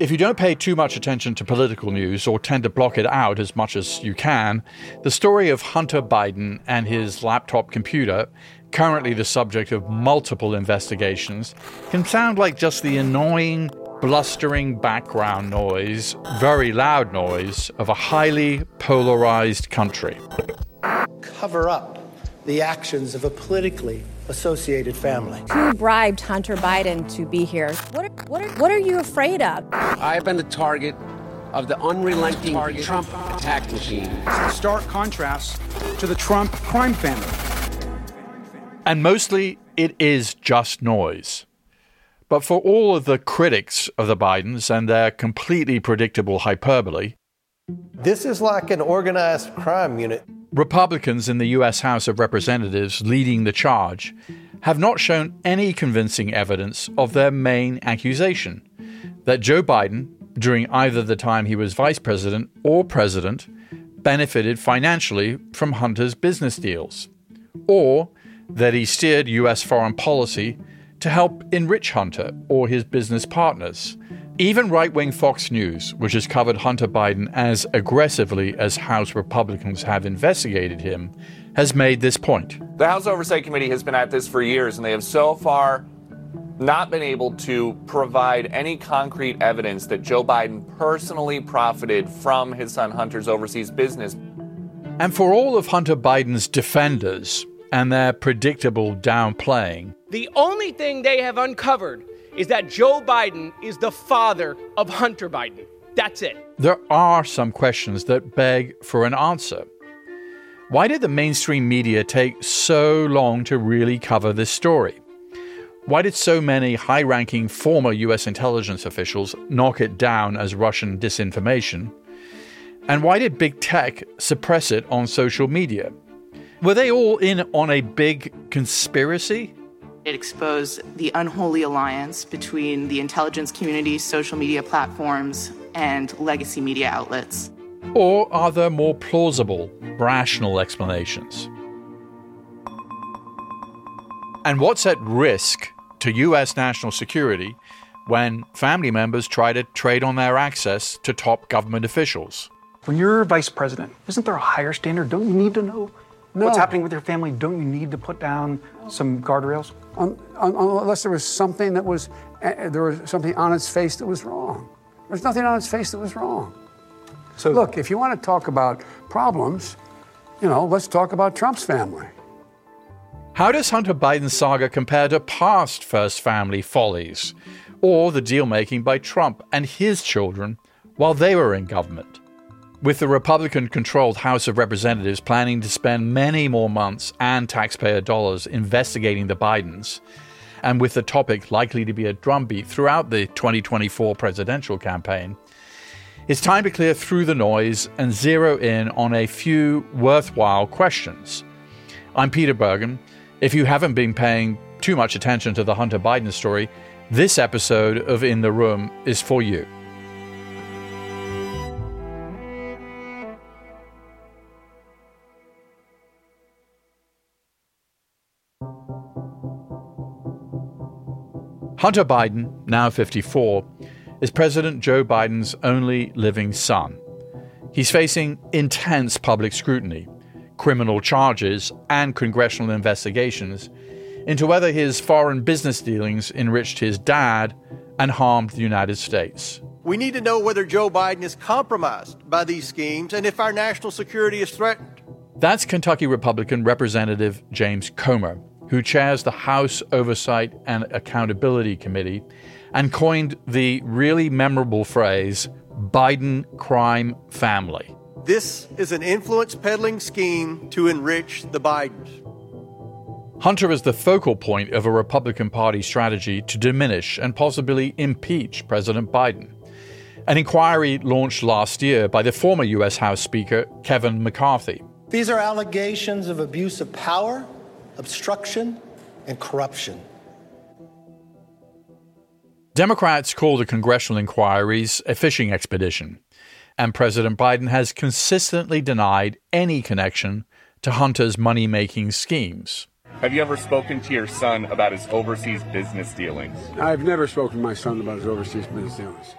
If you don't pay too much attention to political news or tend to block it out as much as you can, the story of Hunter Biden and his laptop computer, currently the subject of multiple investigations, can sound like just the annoying, blustering background noise, very loud noise of a highly polarized country. Cover up the actions of a politically associated family. Who bribed Hunter Biden to be here? What are, what are, what are you afraid of? I've been the target of the unrelenting target. Trump attack machine. Stark contrast to the Trump crime family. And mostly it is just noise. But for all of the critics of the Bidens and their completely predictable hyperbole, this is like an organized crime unit. Republicans in the U.S. House of Representatives leading the charge have not shown any convincing evidence of their main accusation that Joe Biden, during either the time he was vice president or president, benefited financially from Hunter's business deals, or that he steered U.S. foreign policy to help enrich Hunter or his business partners. Even right wing Fox News, which has covered Hunter Biden as aggressively as House Republicans have investigated him, has made this point. The House Oversight Committee has been at this for years, and they have so far not been able to provide any concrete evidence that Joe Biden personally profited from his son Hunter's overseas business. And for all of Hunter Biden's defenders and their predictable downplaying, the only thing they have uncovered is that Joe Biden is the father of Hunter Biden. That's it. There are some questions that beg for an answer. Why did the mainstream media take so long to really cover this story? Why did so many high ranking former US intelligence officials knock it down as Russian disinformation? And why did big tech suppress it on social media? Were they all in on a big conspiracy? It exposed the unholy alliance between the intelligence community, social media platforms, and legacy media outlets. Or are there more plausible, rational explanations? And what's at risk to US national security when family members try to trade on their access to top government officials? When you're vice president, isn't there a higher standard? Don't you need to know no. what's happening with your family? Don't you need to put down some guardrails? Un- un- unless there was something that was, uh, there was something on its face that was wrong. There's nothing on its face that was wrong. So look, if you want to talk about problems, you know, let's talk about Trump's family. How does Hunter Biden's saga compare to past first family follies, or the deal making by Trump and his children while they were in government? With the Republican controlled House of Representatives planning to spend many more months and taxpayer dollars investigating the Bidens, and with the topic likely to be a drumbeat throughout the 2024 presidential campaign, it's time to clear through the noise and zero in on a few worthwhile questions. I'm Peter Bergen if you haven't been paying too much attention to the Hunter Biden story, this episode of In the Room is for you. Hunter Biden, now 54, is President Joe Biden's only living son. He's facing intense public scrutiny criminal charges and congressional investigations into whether his foreign business dealings enriched his dad and harmed the United States. We need to know whether Joe Biden is compromised by these schemes and if our national security is threatened. That's Kentucky Republican Representative James Comer, who chairs the House Oversight and Accountability Committee and coined the really memorable phrase Biden crime family. This is an influence peddling scheme to enrich the Bidens. Hunter is the focal point of a Republican Party strategy to diminish and possibly impeach President Biden. An inquiry launched last year by the former U.S. House Speaker Kevin McCarthy. These are allegations of abuse of power, obstruction, and corruption. Democrats call the congressional inquiries a fishing expedition and President Biden has consistently denied any connection to Hunter's money making schemes. Have you ever spoken to your son about his overseas business dealings? I've never spoken to my son about his overseas business dealings.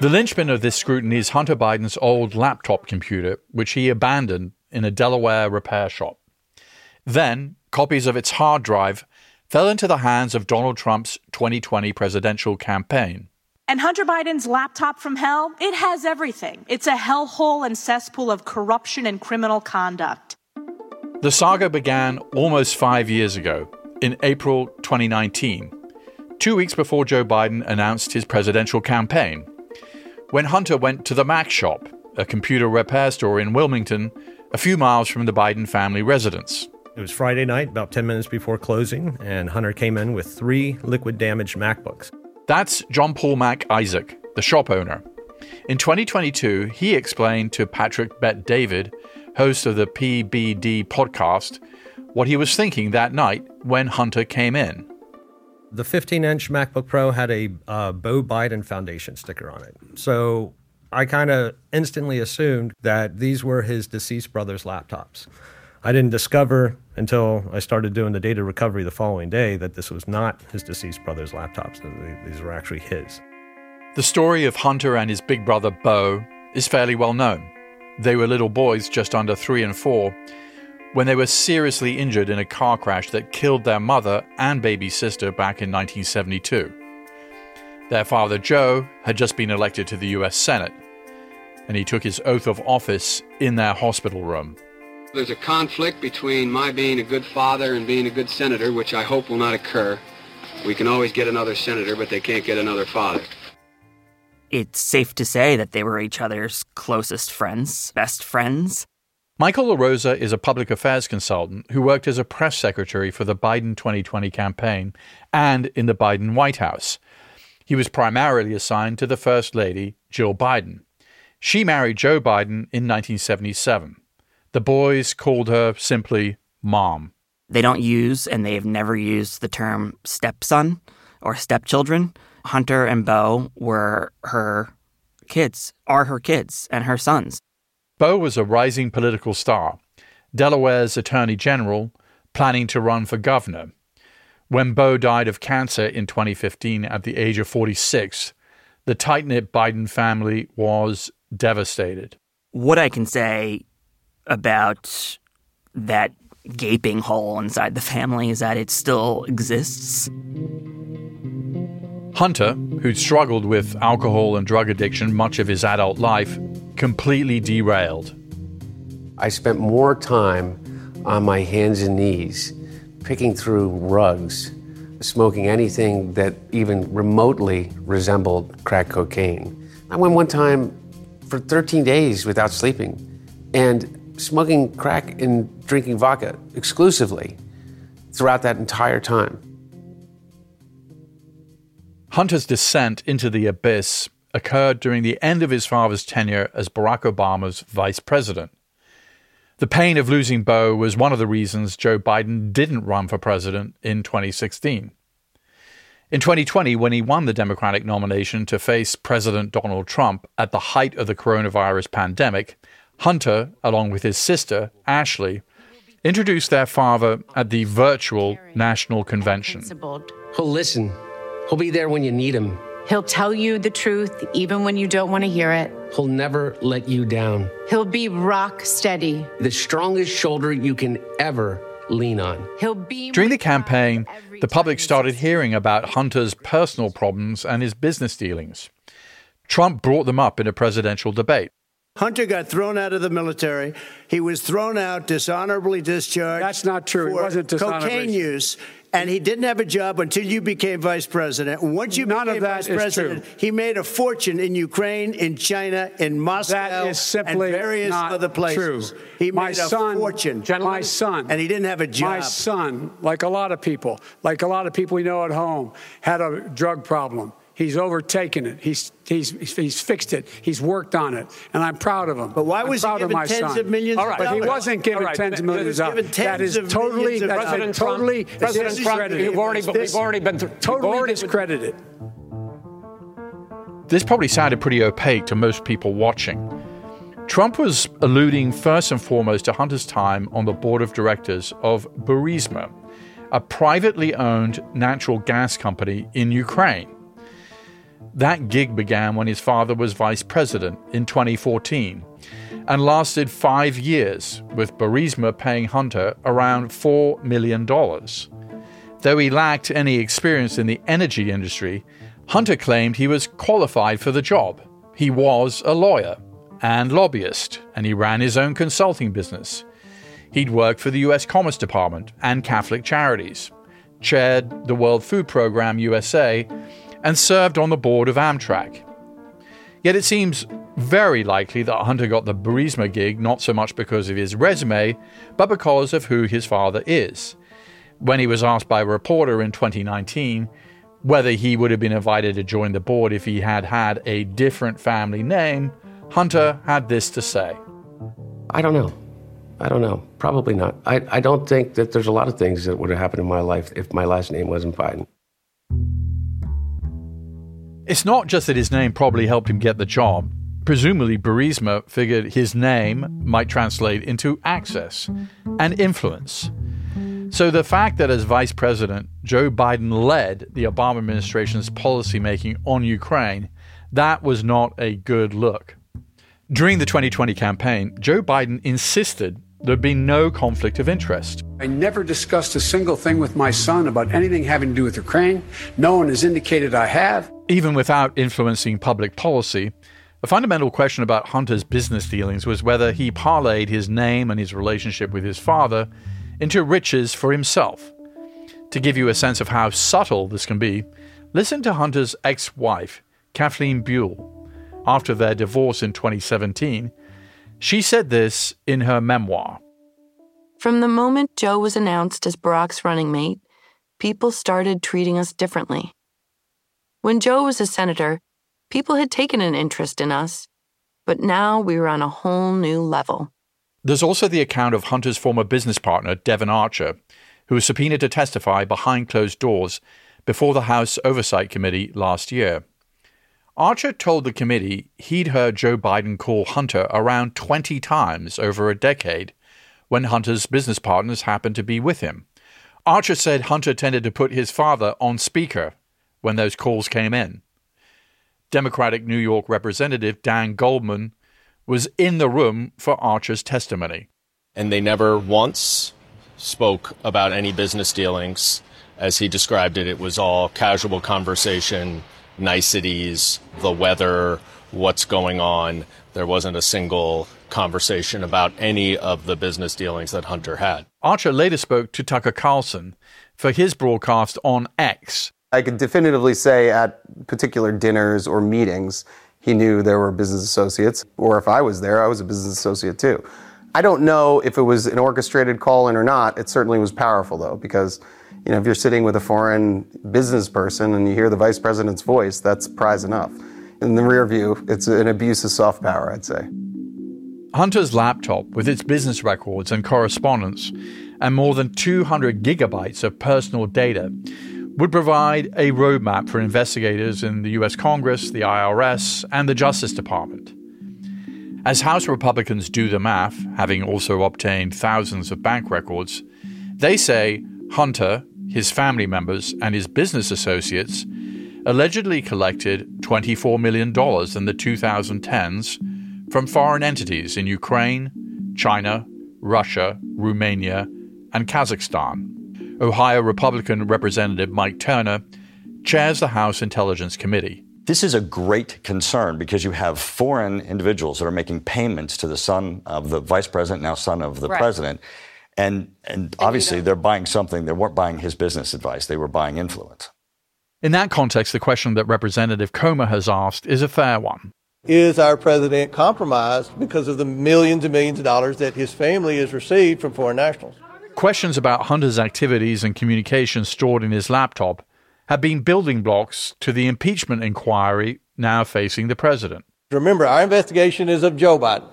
The linchpin of this scrutiny is Hunter Biden's old laptop computer, which he abandoned in a Delaware repair shop. Then, copies of its hard drive fell into the hands of Donald Trump's 2020 presidential campaign. And Hunter Biden's laptop from hell, it has everything. It's a hellhole and cesspool of corruption and criminal conduct. The saga began almost five years ago, in April 2019, two weeks before Joe Biden announced his presidential campaign, when Hunter went to the Mac Shop, a computer repair store in Wilmington, a few miles from the Biden family residence. It was Friday night, about 10 minutes before closing, and Hunter came in with three liquid damaged MacBooks. That's John Paul Mac Isaac, the shop owner. In 2022, he explained to Patrick Bet David host of the PBD podcast, what he was thinking that night when Hunter came in. The 15 inch MacBook Pro had a uh, Beau Biden Foundation sticker on it. So I kind of instantly assumed that these were his deceased brother's laptops. I didn't discover until I started doing the data recovery the following day that this was not his deceased brother's laptops. These were actually his. The story of Hunter and his big brother Beau is fairly well known. They were little boys just under three and four when they were seriously injured in a car crash that killed their mother and baby sister back in 1972. Their father, Joe, had just been elected to the US Senate, and he took his oath of office in their hospital room. There's a conflict between my being a good father and being a good senator, which I hope will not occur. We can always get another senator, but they can't get another father it's safe to say that they were each other's closest friends, best friends. Michael LaRosa is a public affairs consultant who worked as a press secretary for the Biden 2020 campaign and in the Biden White House. He was primarily assigned to the First Lady, Jill Biden. She married Joe Biden in 1977. The boys called her simply Mom. They don't use, and they have never used, the term stepson or stepchildren. Hunter and Beau were her kids, are her kids and her sons. Beau was a rising political star, Delaware's attorney general, planning to run for governor. When Beau died of cancer in 2015 at the age of 46, the tight knit Biden family was devastated. What I can say about that gaping hole inside the family is that it still exists. Hunter, who'd struggled with alcohol and drug addiction much of his adult life, completely derailed. I spent more time on my hands and knees, picking through rugs, smoking anything that even remotely resembled crack cocaine. I went one time for 13 days without sleeping and smoking crack and drinking vodka exclusively throughout that entire time. Hunter's descent into the abyss occurred during the end of his father's tenure as Barack Obama's vice president. The pain of losing Beau was one of the reasons Joe Biden didn't run for president in 2016. In 2020, when he won the Democratic nomination to face President Donald Trump at the height of the coronavirus pandemic, Hunter, along with his sister, Ashley, introduced their father at the virtual national convention. He'll listen He'll be there when you need him. He'll tell you the truth even when you don't want to hear it. He'll never let you down. He'll be rock steady. The strongest shoulder you can ever lean on. He'll be During the campaign, the public started hearing about Hunter's personal problems and his business dealings. Trump brought them up in a presidential debate. Hunter got thrown out of the military. He was thrown out, dishonorably discharged. That's not true. For it wasn't cocaine use and he didn't have a job until you became vice president. Once you None became vice president, true. he made a fortune in Ukraine, in China, in Moscow, that is simply and various not other places. True. He my made son, a fortune. My son. And he didn't have a job. My son, like a lot of people, like a lot of people we know at home, had a drug problem. He's overtaken it. He's, he's, he's fixed it. He's worked on it. And I'm proud of him. But why was I'm he given tens son. of millions All right. But he wasn't given right. tens of millions of dollars. That is totally, that President totally President discredited. Trump, you've already, we've already been through, totally already discredited. This probably sounded pretty opaque to most people watching. Trump was alluding first and foremost to Hunter's time on the board of directors of Burisma, a privately owned natural gas company in Ukraine. That gig began when his father was vice president in 2014 and lasted five years, with Burisma paying Hunter around $4 million. Though he lacked any experience in the energy industry, Hunter claimed he was qualified for the job. He was a lawyer and lobbyist, and he ran his own consulting business. He'd worked for the US Commerce Department and Catholic Charities, chaired the World Food Program USA, and served on the board of Amtrak. Yet it seems very likely that Hunter got the Burisma gig not so much because of his resume, but because of who his father is. When he was asked by a reporter in 2019 whether he would have been invited to join the board if he had had a different family name, Hunter had this to say I don't know. I don't know. Probably not. I, I don't think that there's a lot of things that would have happened in my life if my last name wasn't Biden. It's not just that his name probably helped him get the job. Presumably, Burisma figured his name might translate into access and influence. So the fact that as vice president, Joe Biden led the Obama administration's policymaking on Ukraine, that was not a good look. During the 2020 campaign, Joe Biden insisted there'd be no conflict of interest. I never discussed a single thing with my son about anything having to do with Ukraine. No one has indicated I have. Even without influencing public policy, a fundamental question about Hunter's business dealings was whether he parlayed his name and his relationship with his father into riches for himself. To give you a sense of how subtle this can be, listen to Hunter's ex wife, Kathleen Buhle. After their divorce in 2017, she said this in her memoir. From the moment Joe was announced as Barack's running mate, people started treating us differently. When Joe was a senator, people had taken an interest in us, but now we were on a whole new level. There's also the account of Hunter's former business partner, Devon Archer, who was subpoenaed to testify behind closed doors before the House Oversight Committee last year. Archer told the committee he'd heard Joe Biden call Hunter around 20 times over a decade when Hunter's business partners happened to be with him. Archer said Hunter tended to put his father on speaker when those calls came in. Democratic New York Representative Dan Goldman was in the room for Archer's testimony. And they never once spoke about any business dealings. As he described it, it was all casual conversation, niceties, the weather, what's going on. There wasn't a single conversation about any of the business dealings that Hunter had. Archer later spoke to Tucker Carlson for his broadcast on X. I could definitively say at particular dinners or meetings, he knew there were business associates, or if I was there, I was a business associate too. I don't know if it was an orchestrated call in or not. It certainly was powerful though, because you know if you're sitting with a foreign business person and you hear the vice president's voice, that's prize enough. In the rear view, it's an abuse of soft power, I'd say. Hunter's laptop, with its business records and correspondence, and more than 200 gigabytes of personal data, would provide a roadmap for investigators in the US Congress, the IRS, and the Justice Department. As House Republicans do the math, having also obtained thousands of bank records, they say Hunter, his family members, and his business associates allegedly collected $24 million in the 2010s from foreign entities in Ukraine, China, Russia, Romania, and Kazakhstan. Ohio Republican Representative Mike Turner chairs the House Intelligence Committee. This is a great concern because you have foreign individuals that are making payments to the son of the vice president, now son of the right. president. And, and obviously, they're buying something. They weren't buying his business advice, they were buying influence. In that context, the question that Representative Comer has asked is a fair one. Is our president compromised because of the millions and millions of dollars that his family has received from foreign nationals? Questions about Hunter's activities and communications stored in his laptop have been building blocks to the impeachment inquiry now facing the president. Remember, our investigation is of Joe Biden.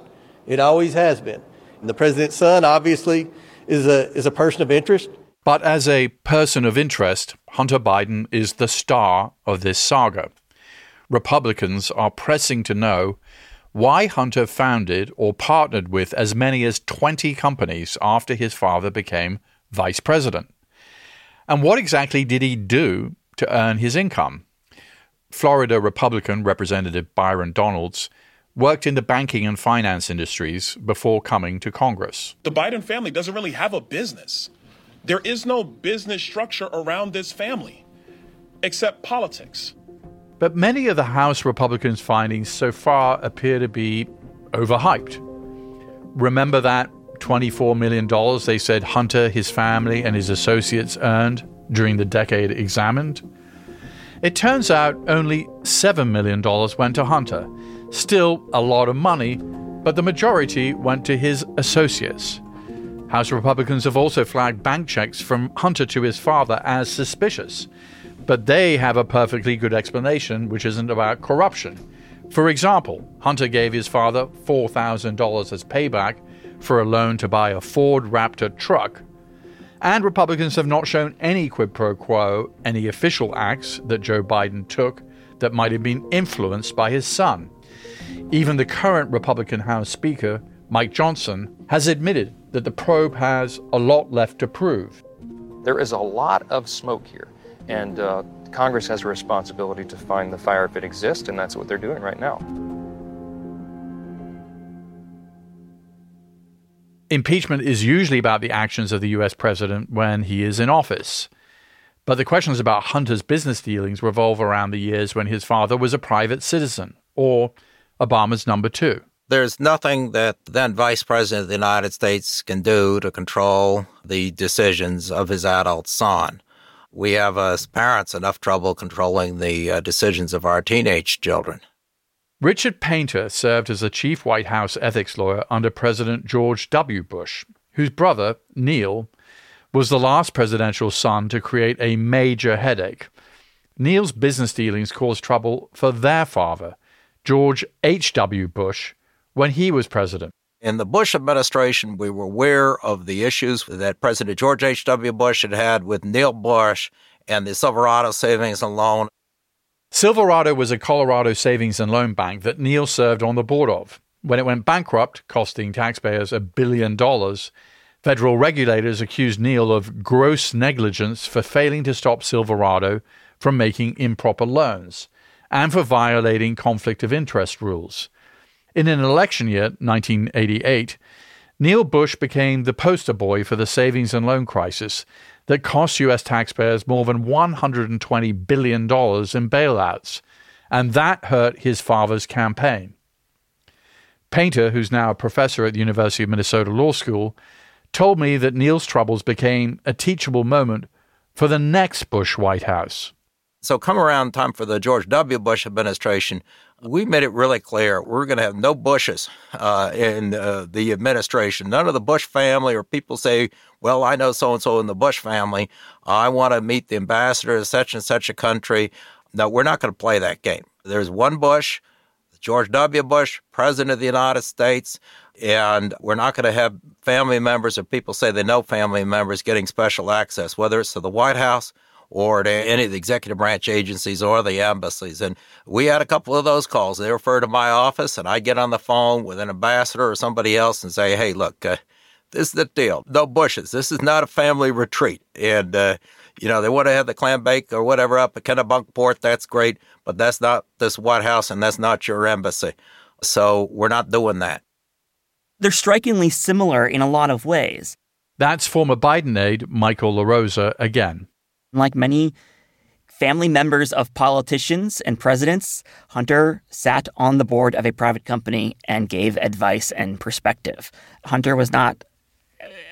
It always has been. And the president's son, obviously, is a, is a person of interest. But as a person of interest, Hunter Biden is the star of this saga. Republicans are pressing to know why Hunter founded or partnered with as many as 20 companies after his father became vice president. And what exactly did he do to earn his income? Florida Republican Representative Byron Donalds worked in the banking and finance industries before coming to Congress. The Biden family doesn't really have a business. There is no business structure around this family except politics. But many of the House Republicans' findings so far appear to be overhyped. Remember that $24 million they said Hunter, his family, and his associates earned during the decade examined? It turns out only $7 million went to Hunter. Still a lot of money, but the majority went to his associates. House Republicans have also flagged bank checks from Hunter to his father as suspicious, but they have a perfectly good explanation which isn't about corruption. For example, Hunter gave his father $4,000 as payback for a loan to buy a Ford Raptor truck and Republicans have not shown any quid pro quo, any official acts that Joe Biden took that might have been influenced by his son. Even the current Republican House Speaker, Mike Johnson, has admitted that the probe has a lot left to prove. There is a lot of smoke here, and uh, Congress has a responsibility to find the fire if it exists, and that's what they're doing right now. impeachment is usually about the actions of the US president when he is in office. But the questions about Hunter's business dealings revolve around the years when his father was a private citizen, or Obama's number two. There's nothing that then Vice President of the United States can do to control the decisions of his adult son. We have, as parents, enough trouble controlling the uh, decisions of our teenage children. Richard Painter served as a chief White House ethics lawyer under President George W. Bush, whose brother, Neil, was the last presidential son to create a major headache. Neil's business dealings caused trouble for their father, George H.W. Bush, when he was president. In the Bush administration, we were aware of the issues that President George H.W. Bush had had with Neil Bush and the Silverado Savings and Loan Silverado was a Colorado savings and loan bank that Neil served on the board of. When it went bankrupt, costing taxpayers a billion dollars, federal regulators accused Neil of gross negligence for failing to stop Silverado from making improper loans and for violating conflict of interest rules. In an election year, 1988, Neil Bush became the poster boy for the savings and loan crisis that cost U.S. taxpayers more than $120 billion in bailouts, and that hurt his father's campaign. Painter, who's now a professor at the University of Minnesota Law School, told me that Neil's troubles became a teachable moment for the next Bush White House. So, come around time for the George W. Bush administration, we made it really clear we're going to have no Bushes uh, in uh, the administration. None of the Bush family or people say, well, I know so and so in the Bush family. I want to meet the ambassador of such and such a country. No, we're not going to play that game. There's one Bush, George W. Bush, President of the United States, and we're not going to have family members or people say they know family members getting special access, whether it's to the White House or to any of the executive branch agencies or the embassies. And we had a couple of those calls. They refer to my office, and I get on the phone with an ambassador or somebody else and say, hey, look, uh, this is the deal. No bushes. This is not a family retreat. And, uh, you know, they want to have the clam bake or whatever up at Kennebunkport. That's great. But that's not this White House and that's not your embassy. So we're not doing that. They're strikingly similar in a lot of ways. That's former Biden aide Michael LaRosa again. Like many family members of politicians and presidents, Hunter sat on the board of a private company and gave advice and perspective. Hunter was not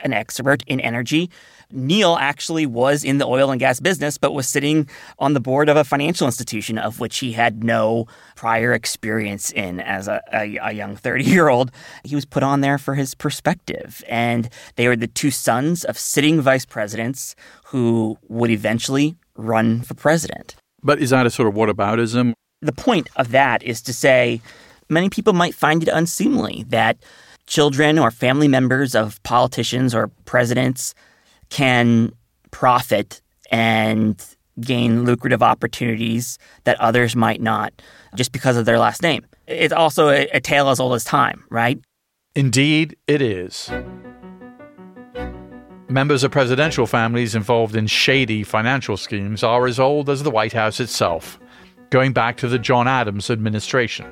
an expert in energy. Neil actually was in the oil and gas business, but was sitting on the board of a financial institution of which he had no prior experience in as a, a, a young 30 year old. He was put on there for his perspective. And they were the two sons of sitting vice presidents who would eventually run for president. But is that a sort of whataboutism? The point of that is to say many people might find it unseemly that children or family members of politicians or presidents can profit and gain lucrative opportunities that others might not just because of their last name. It's also a, a tale as old as time, right? Indeed, it is. members of presidential families involved in shady financial schemes are as old as the White House itself, going back to the John Adams administration.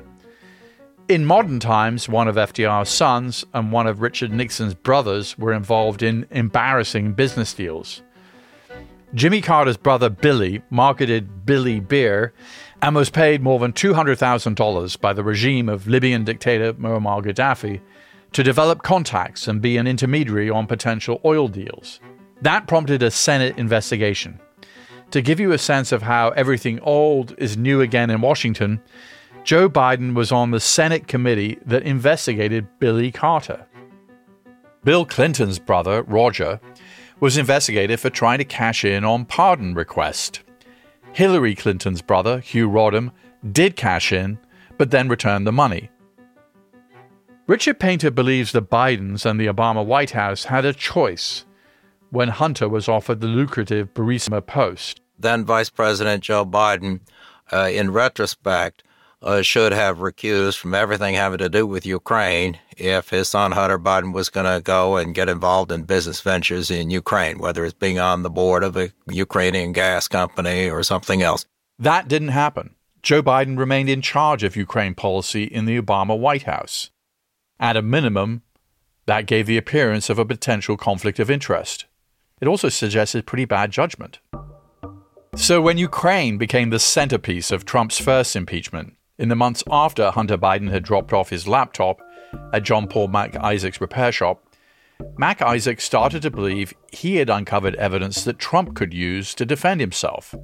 In modern times, one of FDR's sons and one of Richard Nixon's brothers were involved in embarrassing business deals. Jimmy Carter's brother Billy marketed Billy beer and was paid more than $200,000 by the regime of Libyan dictator Muammar Gaddafi to develop contacts and be an intermediary on potential oil deals. That prompted a Senate investigation. To give you a sense of how everything old is new again in Washington, Joe Biden was on the Senate committee that investigated Billy Carter. Bill Clinton's brother, Roger, was investigated for trying to cash in on pardon request. Hillary Clinton's brother, Hugh Rodham, did cash in, but then returned the money. Richard Painter believes the Bidens and the Obama White House had a choice when Hunter was offered the lucrative Burisma post. Then Vice President Joe Biden, uh, in retrospect, uh, should have recused from everything having to do with Ukraine if his son Hunter Biden was going to go and get involved in business ventures in Ukraine, whether it's being on the board of a Ukrainian gas company or something else. That didn't happen. Joe Biden remained in charge of Ukraine policy in the Obama White House. At a minimum, that gave the appearance of a potential conflict of interest. It also suggested pretty bad judgment. So, when Ukraine became the centerpiece of Trump's first impeachment, in the months after Hunter Biden had dropped off his laptop at John Paul Mac Isaac's repair shop, Mac Isaac started to believe he had uncovered evidence that Trump could use to defend himself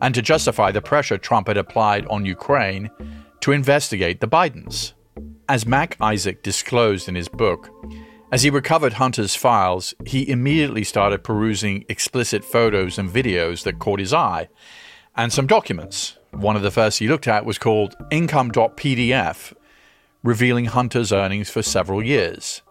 and to justify the pressure Trump had applied on Ukraine to investigate the Bidens. As Mac Isaac disclosed in his book, as he recovered Hunter's files, he immediately started perusing explicit photos and videos that caught his eye, and some documents. One of the first he looked at was called Income.pdf, revealing Hunter's earnings for several years.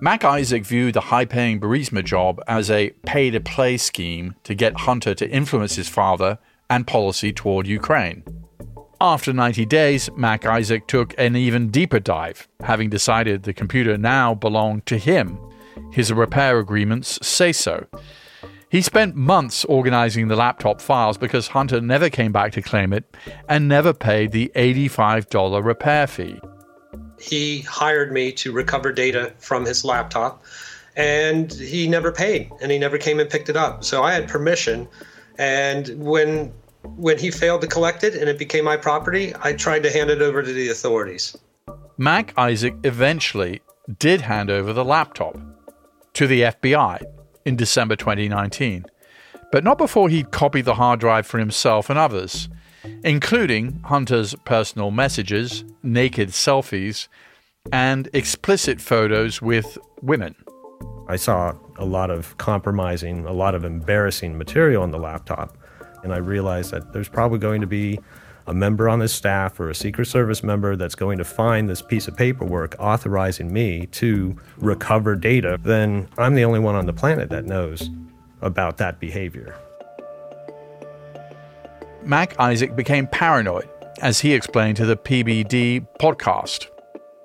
Mac Isaac viewed the high paying Burisma job as a pay to play scheme to get Hunter to influence his father and policy toward Ukraine. After 90 days, Mac Isaac took an even deeper dive, having decided the computer now belonged to him. His repair agreements say so. He spent months organizing the laptop files because Hunter never came back to claim it and never paid the $85 repair fee. He hired me to recover data from his laptop, and he never paid, and he never came and picked it up. So I had permission. And when when he failed to collect it and it became my property, I tried to hand it over to the authorities. Mac Isaac eventually did hand over the laptop to the FBI in December 2019, but not before he'd copied the hard drive for himself and others, including Hunter's personal messages, naked selfies, and explicit photos with women. I saw a lot of compromising, a lot of embarrassing material on the laptop. And I realized that there's probably going to be a member on this staff or a Secret Service member that's going to find this piece of paperwork authorizing me to recover data, then I'm the only one on the planet that knows about that behavior. Mac Isaac became paranoid, as he explained to the PBD podcast.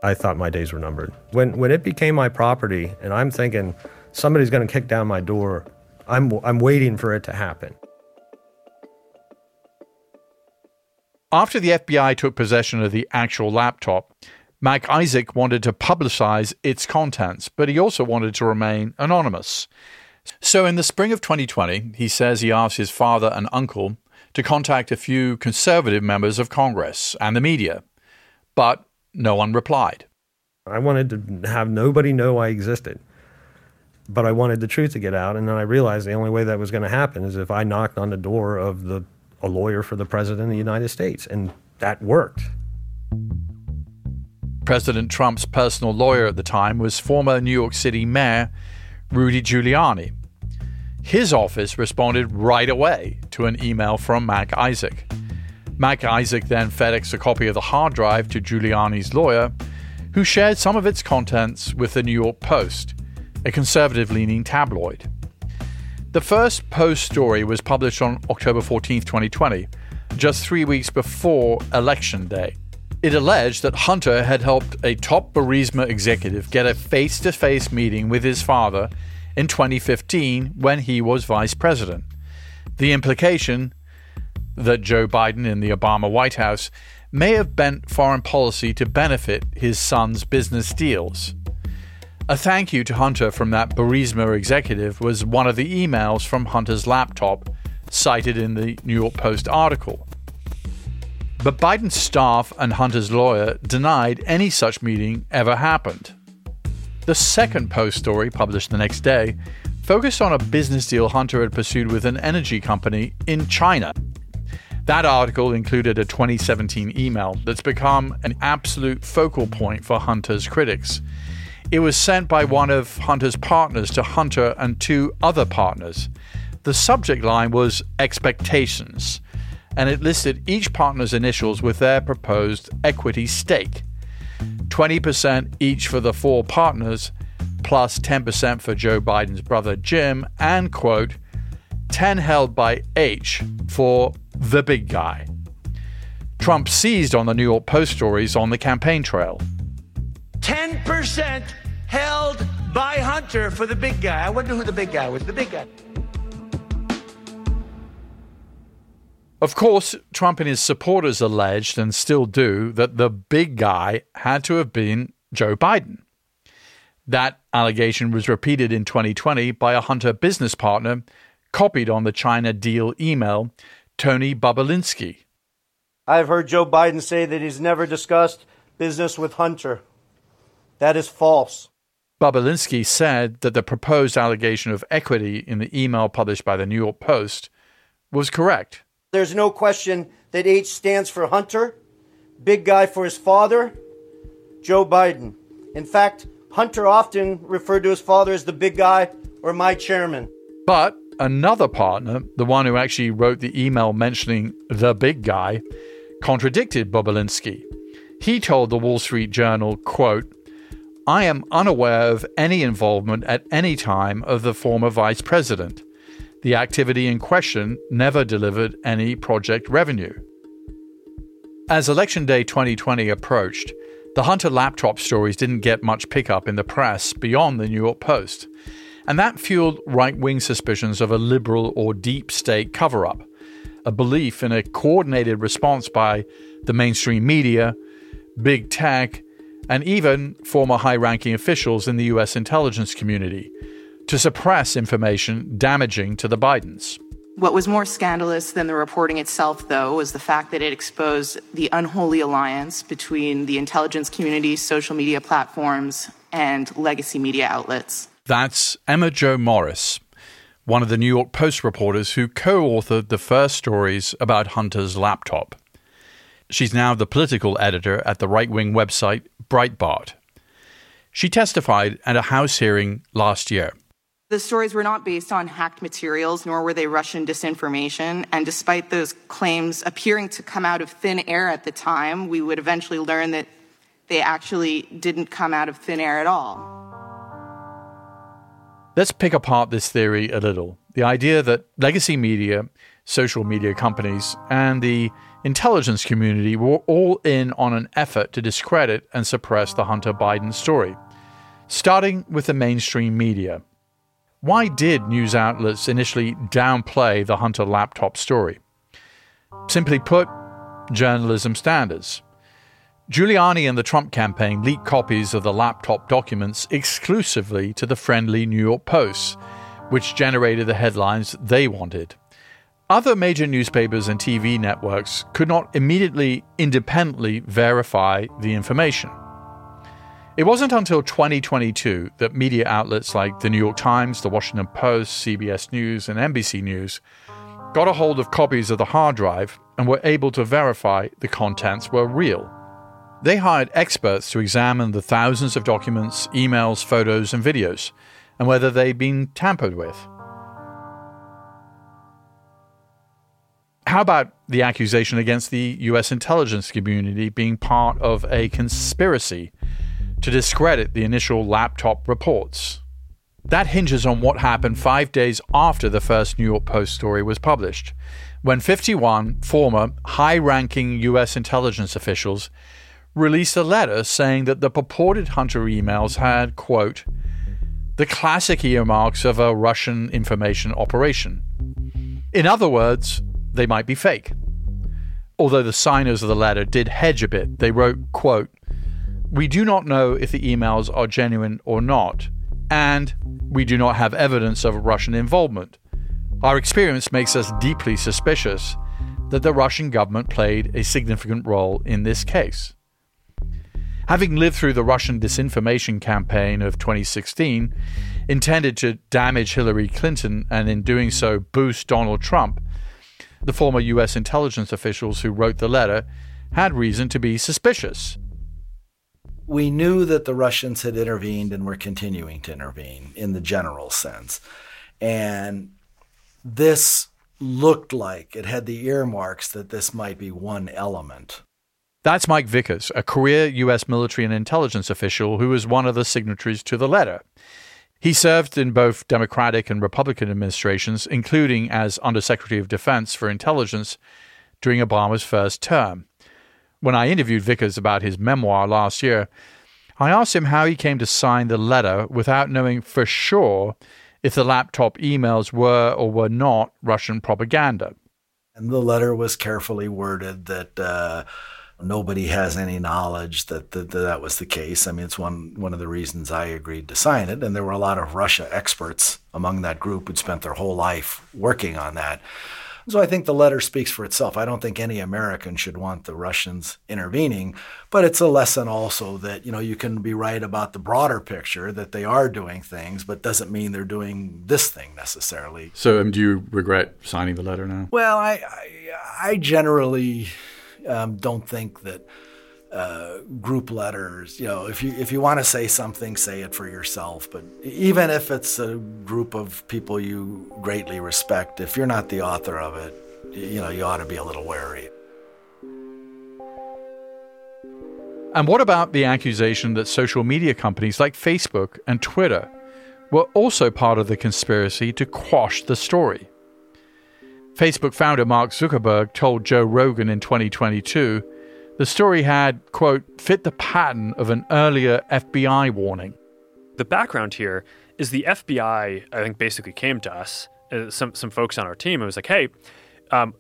I thought my days were numbered. When, when it became my property, and I'm thinking somebody's going to kick down my door, I'm, I'm waiting for it to happen. After the FBI took possession of the actual laptop, Mac Isaac wanted to publicize its contents, but he also wanted to remain anonymous. So in the spring of 2020, he says he asked his father and uncle to contact a few conservative members of Congress and the media, but no one replied. I wanted to have nobody know I existed, but I wanted the truth to get out, and then I realized the only way that was going to happen is if I knocked on the door of the a lawyer for the President of the United States, and that worked. President Trump's personal lawyer at the time was former New York City Mayor Rudy Giuliani. His office responded right away to an email from Mac Isaac. Mac Isaac then FedExed a copy of the hard drive to Giuliani's lawyer, who shared some of its contents with the New York Post, a conservative leaning tabloid. The first Post story was published on October 14, 2020, just three weeks before Election Day. It alleged that Hunter had helped a top Burisma executive get a face to face meeting with his father in 2015 when he was vice president. The implication that Joe Biden in the Obama White House may have bent foreign policy to benefit his son's business deals. A thank you to Hunter from that Burisma executive was one of the emails from Hunter's laptop cited in the New York Post article. But Biden's staff and Hunter's lawyer denied any such meeting ever happened. The second Post story, published the next day, focused on a business deal Hunter had pursued with an energy company in China. That article included a 2017 email that's become an absolute focal point for Hunter's critics. It was sent by one of Hunter's partners to Hunter and two other partners. The subject line was expectations, and it listed each partner's initials with their proposed equity stake 20% each for the four partners, plus 10% for Joe Biden's brother Jim, and quote, 10 held by H for the big guy. Trump seized on the New York Post stories on the campaign trail. 10% held by Hunter for the big guy. I wonder who the big guy was. The big guy. Of course, Trump and his supporters alleged, and still do, that the big guy had to have been Joe Biden. That allegation was repeated in 2020 by a Hunter business partner, copied on the China deal email, Tony Bobulinski. I've heard Joe Biden say that he's never discussed business with Hunter. That is false. Bobulinski said that the proposed allegation of equity in the email published by the New York Post was correct. There's no question that H stands for Hunter, big guy for his father, Joe Biden. In fact, Hunter often referred to his father as the big guy or my chairman. But another partner, the one who actually wrote the email mentioning the big guy, contradicted Bobulinski. He told the Wall Street Journal, quote, I am unaware of any involvement at any time of the former vice president. The activity in question never delivered any project revenue. As Election Day 2020 approached, the Hunter laptop stories didn't get much pickup in the press beyond the New York Post, and that fueled right wing suspicions of a liberal or deep state cover up, a belief in a coordinated response by the mainstream media, big tech, and even former high ranking officials in the US intelligence community to suppress information damaging to the Bidens. What was more scandalous than the reporting itself, though, was the fact that it exposed the unholy alliance between the intelligence community, social media platforms, and legacy media outlets. That's Emma Jo Morris, one of the New York Post reporters who co authored the first stories about Hunter's laptop. She's now the political editor at the right wing website Breitbart. She testified at a House hearing last year. The stories were not based on hacked materials, nor were they Russian disinformation. And despite those claims appearing to come out of thin air at the time, we would eventually learn that they actually didn't come out of thin air at all. Let's pick apart this theory a little. The idea that legacy media, social media companies, and the intelligence community were all in on an effort to discredit and suppress the Hunter Biden story, starting with the mainstream media. Why did news outlets initially downplay the Hunter laptop story? Simply put, journalism standards. Giuliani and the Trump campaign leaked copies of the laptop documents exclusively to the friendly New York Post, which generated the headlines they wanted. Other major newspapers and TV networks could not immediately independently verify the information. It wasn't until 2022 that media outlets like the New York Times, the Washington Post, CBS News, and NBC News got a hold of copies of the hard drive and were able to verify the contents were real. They hired experts to examine the thousands of documents, emails, photos, and videos, and whether they'd been tampered with. How about the accusation against the US intelligence community being part of a conspiracy to discredit the initial laptop reports. That hinges on what happened five days after the first New York Post story was published, when 51 former high ranking U.S. intelligence officials released a letter saying that the purported Hunter emails had, quote, the classic earmarks of a Russian information operation. In other words, they might be fake. Although the signers of the letter did hedge a bit, they wrote, quote, We do not know if the emails are genuine or not, and we do not have evidence of Russian involvement. Our experience makes us deeply suspicious that the Russian government played a significant role in this case. Having lived through the Russian disinformation campaign of 2016, intended to damage Hillary Clinton and in doing so boost Donald Trump, the former U.S. intelligence officials who wrote the letter had reason to be suspicious. We knew that the Russians had intervened and were continuing to intervene in the general sense. And this looked like it had the earmarks that this might be one element. That's Mike Vickers, a career U.S. military and intelligence official who was one of the signatories to the letter. He served in both Democratic and Republican administrations, including as Undersecretary of Defense for Intelligence during Obama's first term. When I interviewed Vickers about his memoir last year, I asked him how he came to sign the letter without knowing for sure if the laptop emails were or were not Russian propaganda. And the letter was carefully worded that uh, nobody has any knowledge that, that, that was the case. I mean, it's one one of the reasons I agreed to sign it. And there were a lot of Russia experts among that group who'd spent their whole life working on that. So I think the letter speaks for itself. I don't think any American should want the Russians intervening, but it's a lesson also that you know you can be right about the broader picture that they are doing things, but doesn't mean they're doing this thing necessarily. So, um, do you regret signing the letter now? Well, I I, I generally um, don't think that uh, group letters. You know, if you if you want to say something, say it for yourself. But even if it's a group of people you greatly respect, if you're not the author of it, you know, you ought to be a little wary. And what about the accusation that social media companies like Facebook and Twitter were also part of the conspiracy to quash the story? Facebook founder Mark Zuckerberg told Joe Rogan in 2022 the story had, quote, fit the pattern of an earlier FBI warning. The background here is the FBI, I think, basically came to us, uh, some, some folks on our team, and was like, hey, um,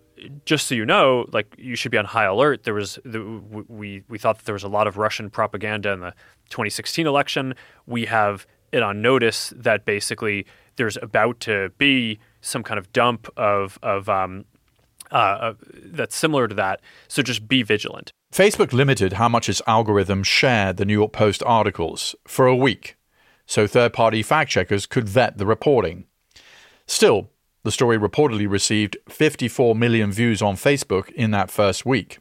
just so you know, like you should be on high alert. There was the, we we thought that there was a lot of Russian propaganda in the 2016 election. We have it on notice that basically there's about to be some kind of dump of of um, uh, that's similar to that. So just be vigilant. Facebook limited how much its algorithm shared the New York Post articles for a week, so third party fact checkers could vet the reporting. Still, the story reportedly received 54 million views on Facebook in that first week.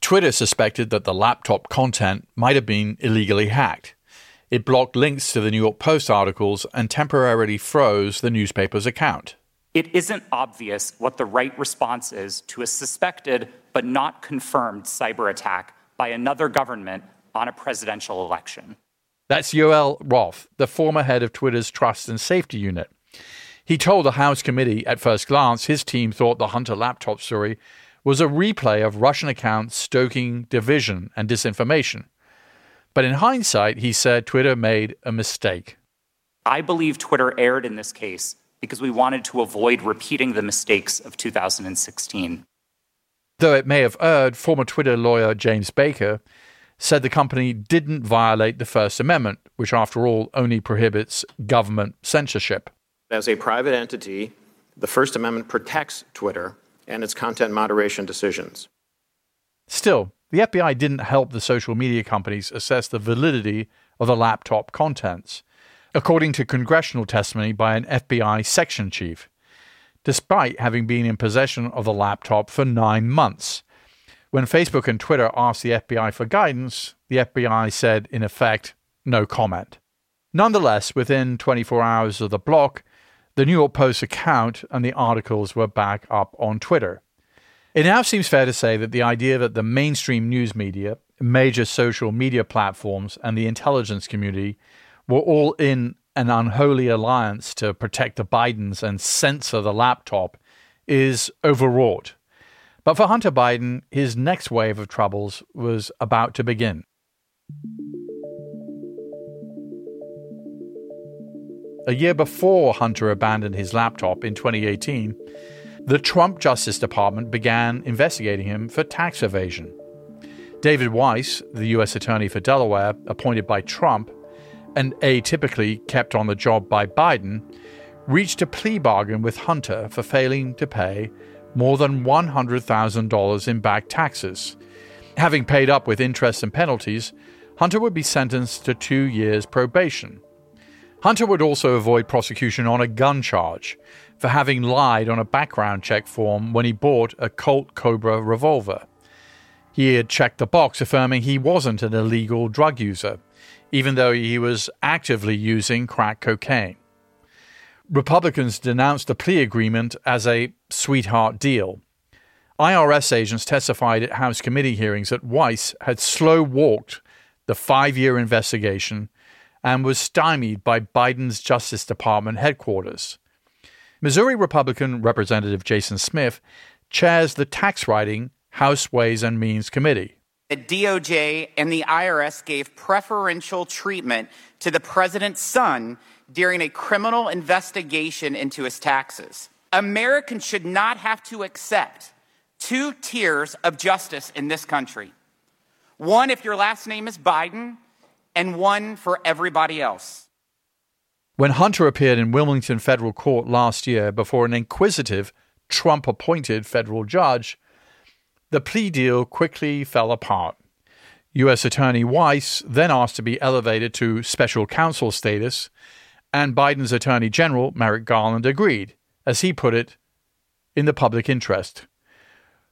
Twitter suspected that the laptop content might have been illegally hacked. It blocked links to the New York Post articles and temporarily froze the newspaper's account. It isn't obvious what the right response is to a suspected but not confirmed cyber attack by another government on a presidential election. That's Yoel Roth, the former head of Twitter's Trust and Safety Unit. He told the House committee at first glance his team thought the Hunter laptop story was a replay of Russian accounts stoking division and disinformation. But in hindsight, he said Twitter made a mistake. I believe Twitter erred in this case because we wanted to avoid repeating the mistakes of 2016. Though it may have erred, former Twitter lawyer James Baker said the company didn't violate the First Amendment, which, after all, only prohibits government censorship. As a private entity, the First Amendment protects Twitter and its content moderation decisions. Still, the FBI didn't help the social media companies assess the validity of the laptop contents, according to congressional testimony by an FBI section chief despite having been in possession of the laptop for nine months. When Facebook and Twitter asked the FBI for guidance, the FBI said, in effect, no comment. Nonetheless, within 24 hours of the block, the New York Post account and the articles were back up on Twitter. It now seems fair to say that the idea that the mainstream news media, major social media platforms, and the intelligence community were all in an unholy alliance to protect the Bidens and censor the laptop is overwrought. But for Hunter Biden, his next wave of troubles was about to begin. a year before Hunter abandoned his laptop in 2018, the Trump Justice Department began investigating him for tax evasion. David Weiss, the U.S. Attorney for Delaware, appointed by Trump, and atypically kept on the job by Biden, reached a plea bargain with Hunter for failing to pay more than $100,000 in back taxes. Having paid up with interest and penalties, Hunter would be sentenced to two years probation. Hunter would also avoid prosecution on a gun charge for having lied on a background check form when he bought a Colt Cobra revolver. He had checked the box affirming he wasn't an illegal drug user, even though he was actively using crack cocaine. Republicans denounced the plea agreement as a sweetheart deal. IRS agents testified at House committee hearings that Weiss had slow walked the five year investigation and was stymied by Biden's Justice Department headquarters. Missouri Republican Representative Jason Smith chairs the tax writing House Ways and Means Committee. The DOJ and the IRS gave preferential treatment to the president's son during a criminal investigation into his taxes. Americans should not have to accept two tiers of justice in this country one if your last name is Biden, and one for everybody else. When Hunter appeared in Wilmington federal court last year before an inquisitive, Trump appointed federal judge, the plea deal quickly fell apart. U.S. Attorney Weiss then asked to be elevated to special counsel status, and Biden's Attorney General, Merrick Garland, agreed, as he put it, in the public interest.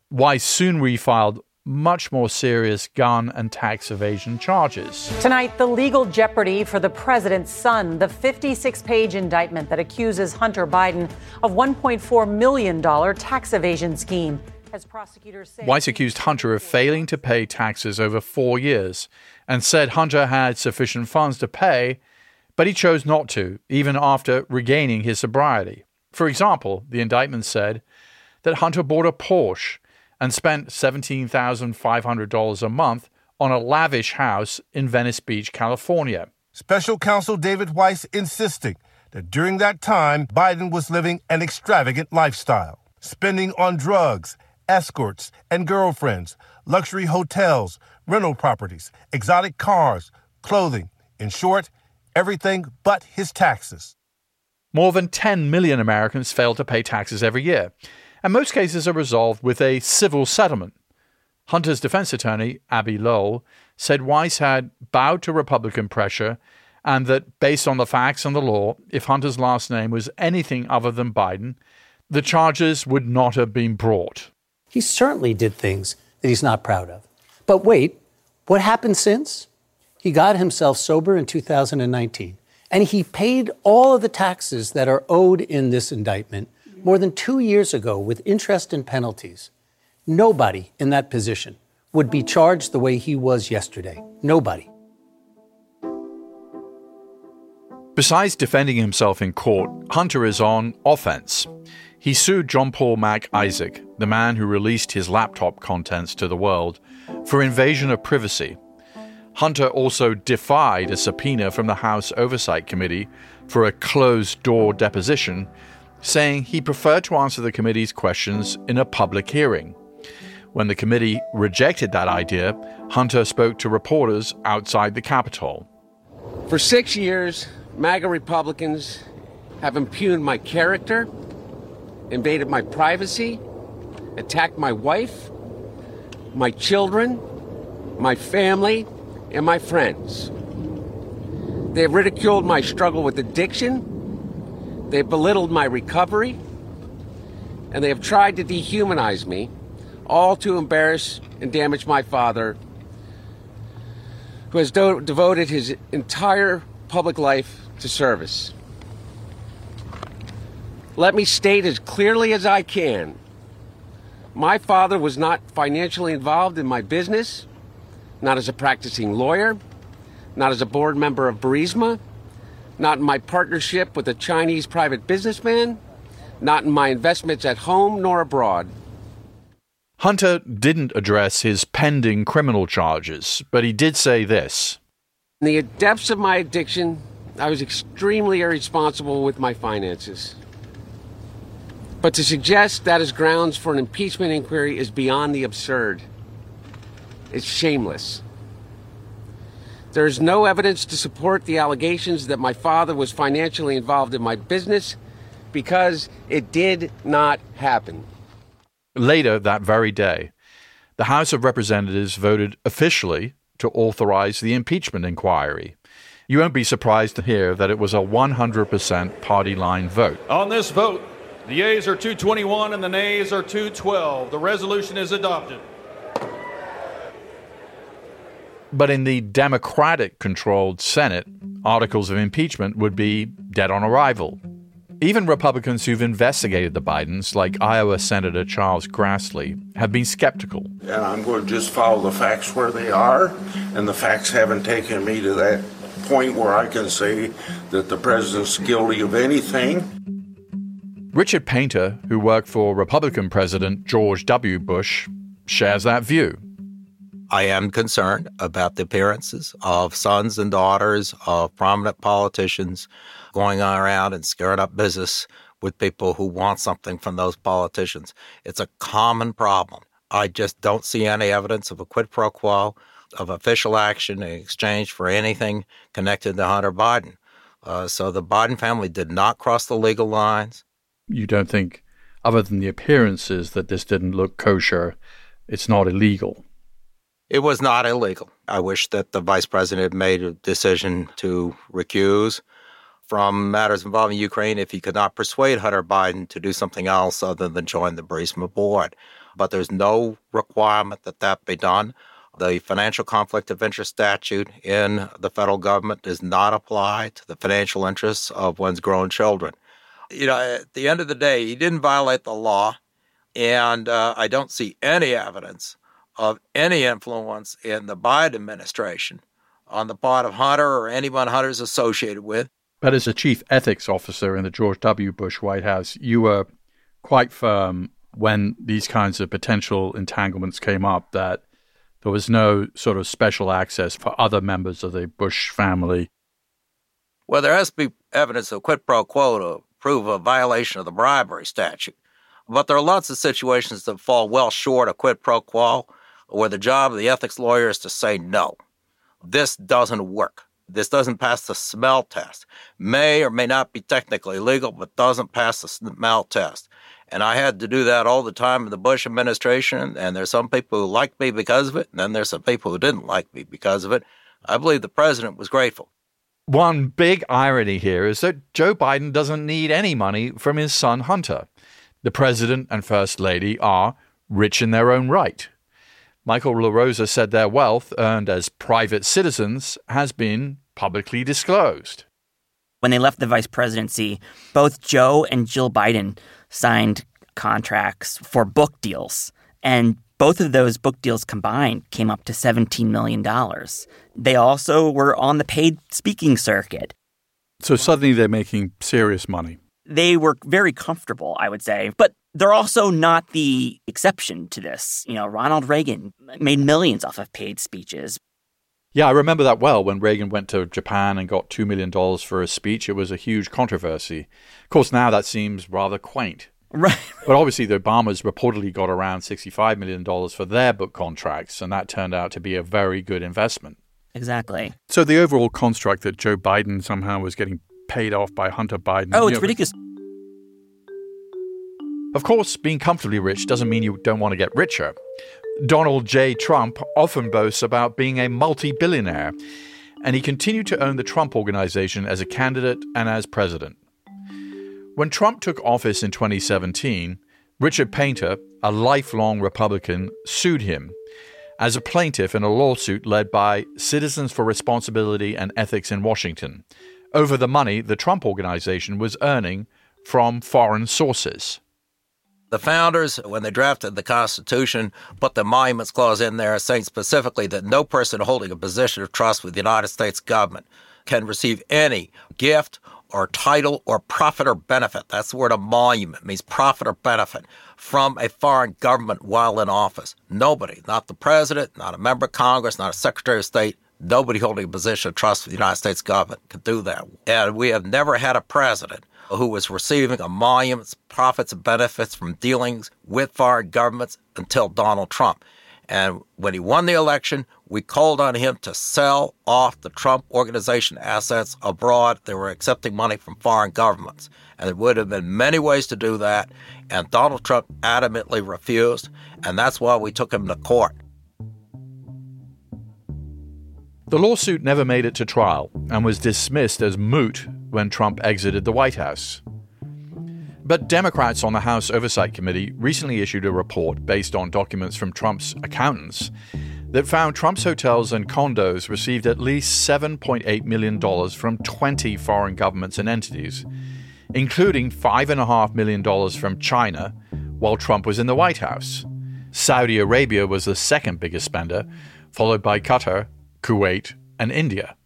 Weiss soon refiled much more serious gun and tax evasion charges. Tonight, the legal jeopardy for the president's son, the 56 page indictment that accuses Hunter Biden of $1.4 million tax evasion scheme. As prosecutors say, Weiss accused Hunter of failing to pay taxes over four years and said Hunter had sufficient funds to pay, but he chose not to, even after regaining his sobriety. For example, the indictment said that Hunter bought a Porsche and spent $17,500 a month on a lavish house in Venice Beach, California. Special counsel David Weiss insisting that during that time, Biden was living an extravagant lifestyle, spending on drugs, escorts, and girlfriends, luxury hotels, rental properties, exotic cars, clothing, in short, everything but his taxes. More than 10 million Americans fail to pay taxes every year and most cases are resolved with a civil settlement. Hunter's defense attorney, Abbe Lowell, said Weiss had bowed to Republican pressure and that, based on the facts and the law, if Hunter's last name was anything other than Biden, the charges would not have been brought. He certainly did things that he's not proud of. But wait, what happened since? He got himself sober in 2019, and he paid all of the taxes that are owed in this indictment more than two years ago with interest and penalties. Nobody in that position would be charged the way he was yesterday. Nobody. Besides defending himself in court, Hunter is on offense. He sued John Paul Mac Isaac, the man who released his laptop contents to the world, for invasion of privacy. Hunter also defied a subpoena from the House Oversight Committee for a closed door deposition saying he preferred to answer the committee's questions in a public hearing. When the committee rejected that idea, Hunter spoke to reporters outside the Capitol. For six years, MAGA Republicans have impugned my character, invaded my privacy, attacked my wife, my children, my family, and my friends. They have ridiculed my struggle with addiction they have belittled my recovery, and they have tried to dehumanize me, all to embarrass and damage my father, who has do- devoted his entire public life to service. Let me state as clearly as I can my father was not financially involved in my business, not as a practicing lawyer, not as a board member of Burisma not in my partnership with a Chinese private businessman, not in my investments at home nor abroad. Hunter didn't address his pending criminal charges, but he did say this In the depths of my addiction I was extremely irresponsible with my finances. But to suggest that is grounds for an impeachment inquiry is beyond the absurd. It's shameless. There is no evidence to support the allegations that my father was financially involved in my business because it did not happen. Later that very day, the House of Representatives voted officially to authorize the impeachment inquiry. You won't be surprised to hear that it was a 100% party line vote. On this vote, the yeas are 221 and the nays are 212. The resolution is adopted. But in the Democratic controlled Senate, articles of impeachment would be dead on arrival. Even Republicans who've investigated the Bidens, like Iowa Senator Charles Grassley, have been skeptical. And I'm going to just follow the facts where they are, and the facts haven't taken me to that point where I can say that the president's guilty of anything. Richard Painter, who worked for Republican President George W. Bush, shares that view. I am concerned about the appearances of sons and daughters of prominent politicians going around and scaring up business with people who want something from those politicians. It's a common problem. I just don't see any evidence of a quid pro quo, of official action in exchange for anything connected to Hunter Biden. Uh, so the Biden family did not cross the legal lines. You don't think, other than the appearances, that this didn't look kosher, it's not illegal? It was not illegal. I wish that the vice president made a decision to recuse from matters involving Ukraine if he could not persuade Hunter Biden to do something else other than join the Burisma board. But there's no requirement that that be done. The financial conflict of interest statute in the federal government does not apply to the financial interests of one's grown children. You know, at the end of the day, he didn't violate the law, and uh, I don't see any evidence of any influence in the Biden administration on the part of Hunter or anyone Hunter's associated with. But as a chief ethics officer in the George W. Bush White House, you were quite firm when these kinds of potential entanglements came up that there was no sort of special access for other members of the Bush family. Well, there has to be evidence of quid pro quo to prove a violation of the bribery statute. But there are lots of situations that fall well short of quid pro quo where the job of the ethics lawyer is to say no. This doesn't work. This doesn't pass the smell test. May or may not be technically legal, but doesn't pass the smell test. And I had to do that all the time in the Bush administration. And there's some people who liked me because of it, and then there's some people who didn't like me because of it. I believe the president was grateful. One big irony here is that Joe Biden doesn't need any money from his son Hunter. The president and first lady are rich in their own right. Michael LaRosa said their wealth earned as private citizens has been publicly disclosed. When they left the vice presidency, both Joe and Jill Biden signed contracts for book deals. And both of those book deals combined came up to $17 million. They also were on the paid speaking circuit. So suddenly they're making serious money. They were very comfortable, I would say. But they're also not the exception to this. You know, Ronald Reagan made millions off of paid speeches. Yeah, I remember that well when Reagan went to Japan and got $2 million for a speech. It was a huge controversy. Of course, now that seems rather quaint. Right. But obviously, the Obamas reportedly got around $65 million for their book contracts, and that turned out to be a very good investment. Exactly. So the overall construct that Joe Biden somehow was getting paid off by Hunter Biden. Oh, it's know, ridiculous. Of course, being comfortably rich doesn't mean you don't want to get richer. Donald J. Trump often boasts about being a multi billionaire, and he continued to own the Trump Organization as a candidate and as president. When Trump took office in 2017, Richard Painter, a lifelong Republican, sued him as a plaintiff in a lawsuit led by Citizens for Responsibility and Ethics in Washington over the money the Trump Organization was earning from foreign sources. The founders, when they drafted the Constitution, put the Emoluments Clause in there saying specifically that no person holding a position of trust with the United States government can receive any gift or title or profit or benefit. That's the word emolument, means profit or benefit from a foreign government while in office. Nobody, not the president, not a member of Congress, not a secretary of state, Nobody holding a position of trust with the United States government can do that. And we have never had a president who was receiving emoluments, profits, and benefits from dealings with foreign governments until Donald Trump. And when he won the election, we called on him to sell off the Trump organization assets abroad. They were accepting money from foreign governments. And there would have been many ways to do that. And Donald Trump adamantly refused. And that's why we took him to court. The lawsuit never made it to trial and was dismissed as moot when Trump exited the White House. But Democrats on the House Oversight Committee recently issued a report based on documents from Trump's accountants that found Trump's hotels and condos received at least $7.8 million from 20 foreign governments and entities, including $5.5 million from China while Trump was in the White House. Saudi Arabia was the second biggest spender, followed by Qatar, Kuwait, and India.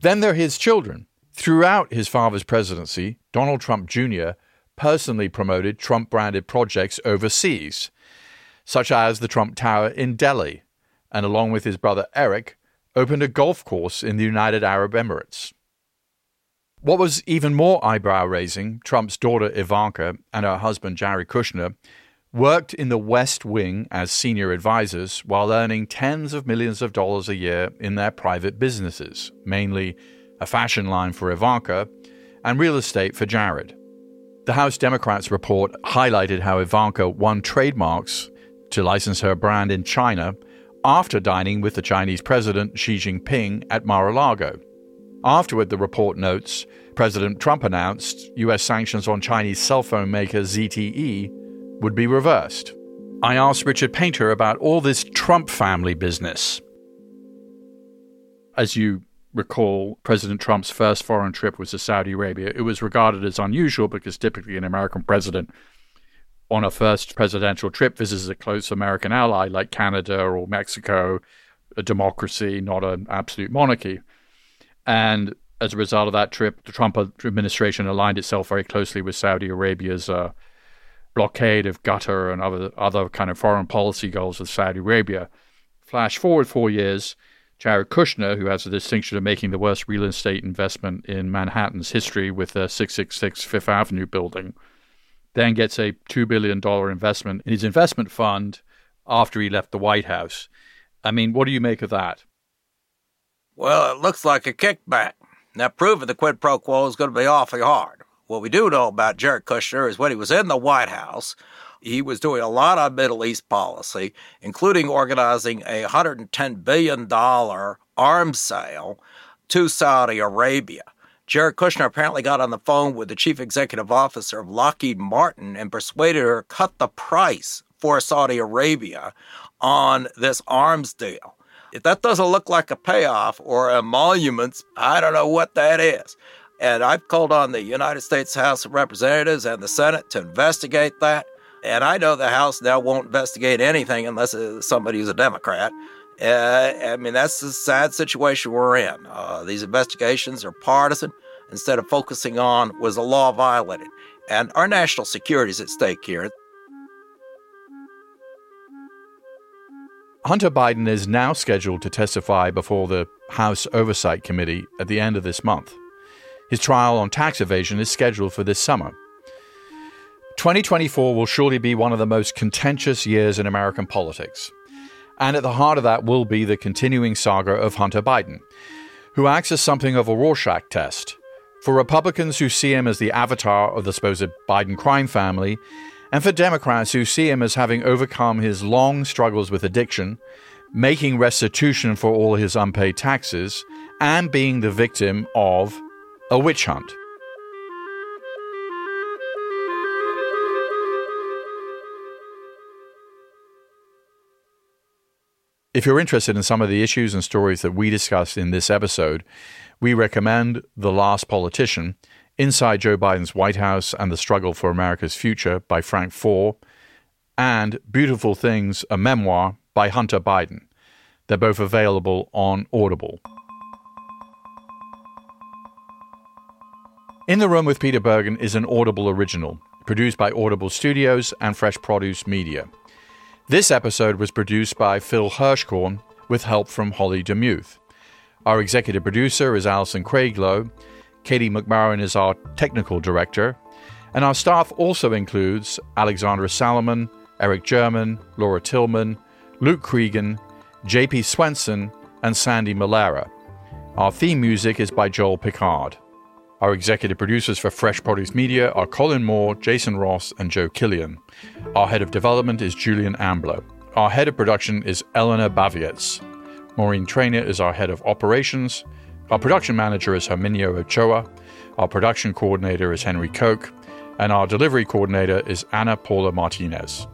Then there are his children. Throughout his father's presidency, Donald Trump Jr personally promoted Trump branded projects overseas, such as the Trump Tower in Delhi, and along with his brother Eric, opened a golf course in the United Arab Emirates. What was even more eyebrow raising, Trump's daughter Ivanka and her husband Jared Kushner worked in the West Wing as senior advisors while earning tens of millions of dollars a year in their private businesses, mainly a fashion line for Ivanka and real estate for Jared. The House Democrats report highlighted how Ivanka won trademarks to license her brand in China after dining with the Chinese President Xi Jinping at Mar a Lago. Afterward, the report notes President Trump announced U.S. sanctions on Chinese cell phone maker ZTE would be reversed. I asked Richard Painter about all this Trump family business. As you recall President Trump's first foreign trip was to Saudi Arabia. It was regarded as unusual because typically an American president on a first presidential trip visits a close American ally like Canada or Mexico, a democracy, not an absolute monarchy. And as a result of that trip, the Trump administration aligned itself very closely with Saudi Arabia's uh, blockade of Qatar and other other kind of foreign policy goals of Saudi Arabia. Flash forward four years, Jared Kushner, who has the distinction of making the worst real estate investment in Manhattan's history with the 666 Fifth Avenue building, then gets a $2 billion investment in his investment fund after he left the White House. I mean, what do you make of that? Well, it looks like a kickback. Now, proving the quid pro quo is going to be awfully hard. What we do know about Jared Kushner is when he was in the White House, he was doing a lot of Middle East policy, including organizing a $110 billion arms sale to Saudi Arabia. Jared Kushner apparently got on the phone with the chief executive officer of Lockheed Martin and persuaded her to cut the price for Saudi Arabia on this arms deal. If that doesn't look like a payoff or emoluments, I don't know what that is. And I've called on the United States House of Representatives and the Senate to investigate that. And I know the House now won't investigate anything unless somebody who's a Democrat. Uh, I mean, that's the sad situation we're in. Uh, these investigations are partisan instead of focusing on was the law violated. And our national security is at stake here. Hunter Biden is now scheduled to testify before the House Oversight Committee at the end of this month. His trial on tax evasion is scheduled for this summer. 2024 will surely be one of the most contentious years in American politics. And at the heart of that will be the continuing saga of Hunter Biden, who acts as something of a Rorschach test for Republicans who see him as the avatar of the supposed Biden crime family, and for Democrats who see him as having overcome his long struggles with addiction, making restitution for all his unpaid taxes, and being the victim of a witch hunt. If you're interested in some of the issues and stories that we discussed in this episode, we recommend The Last Politician Inside Joe Biden's White House and the Struggle for America's Future by Frank Foer, and Beautiful Things, a memoir by Hunter Biden. They're both available on Audible. In the Room with Peter Bergen is an Audible original, produced by Audible Studios and Fresh Produce Media. This episode was produced by Phil Hirschkorn with help from Holly Demuth. Our executive producer is Alison Craiglow. Katie McMarron is our technical director. And our staff also includes Alexandra Salomon, Eric German, Laura Tillman, Luke Cregan, JP Swenson, and Sandy Malera. Our theme music is by Joel Picard. Our executive producers for Fresh Produce Media are Colin Moore, Jason Ross, and Joe Killian. Our head of development is Julian Ambler. Our head of production is Eleanor Bavietz. Maureen Trainer is our head of operations. Our production manager is Herminio Ochoa. Our production coordinator is Henry Koch. And our delivery coordinator is Anna Paula Martinez.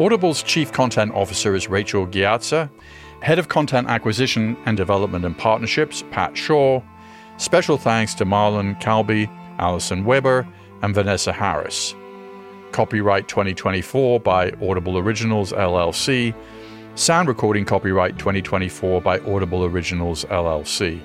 Audible's chief content officer is Rachel Ghiazza. Head of Content Acquisition and Development and Partnerships, Pat Shaw. Special thanks to Marlon Calby, Allison Weber, and Vanessa Harris. Copyright 2024 by Audible Originals LLC. Sound recording copyright 2024 by Audible Originals LLC.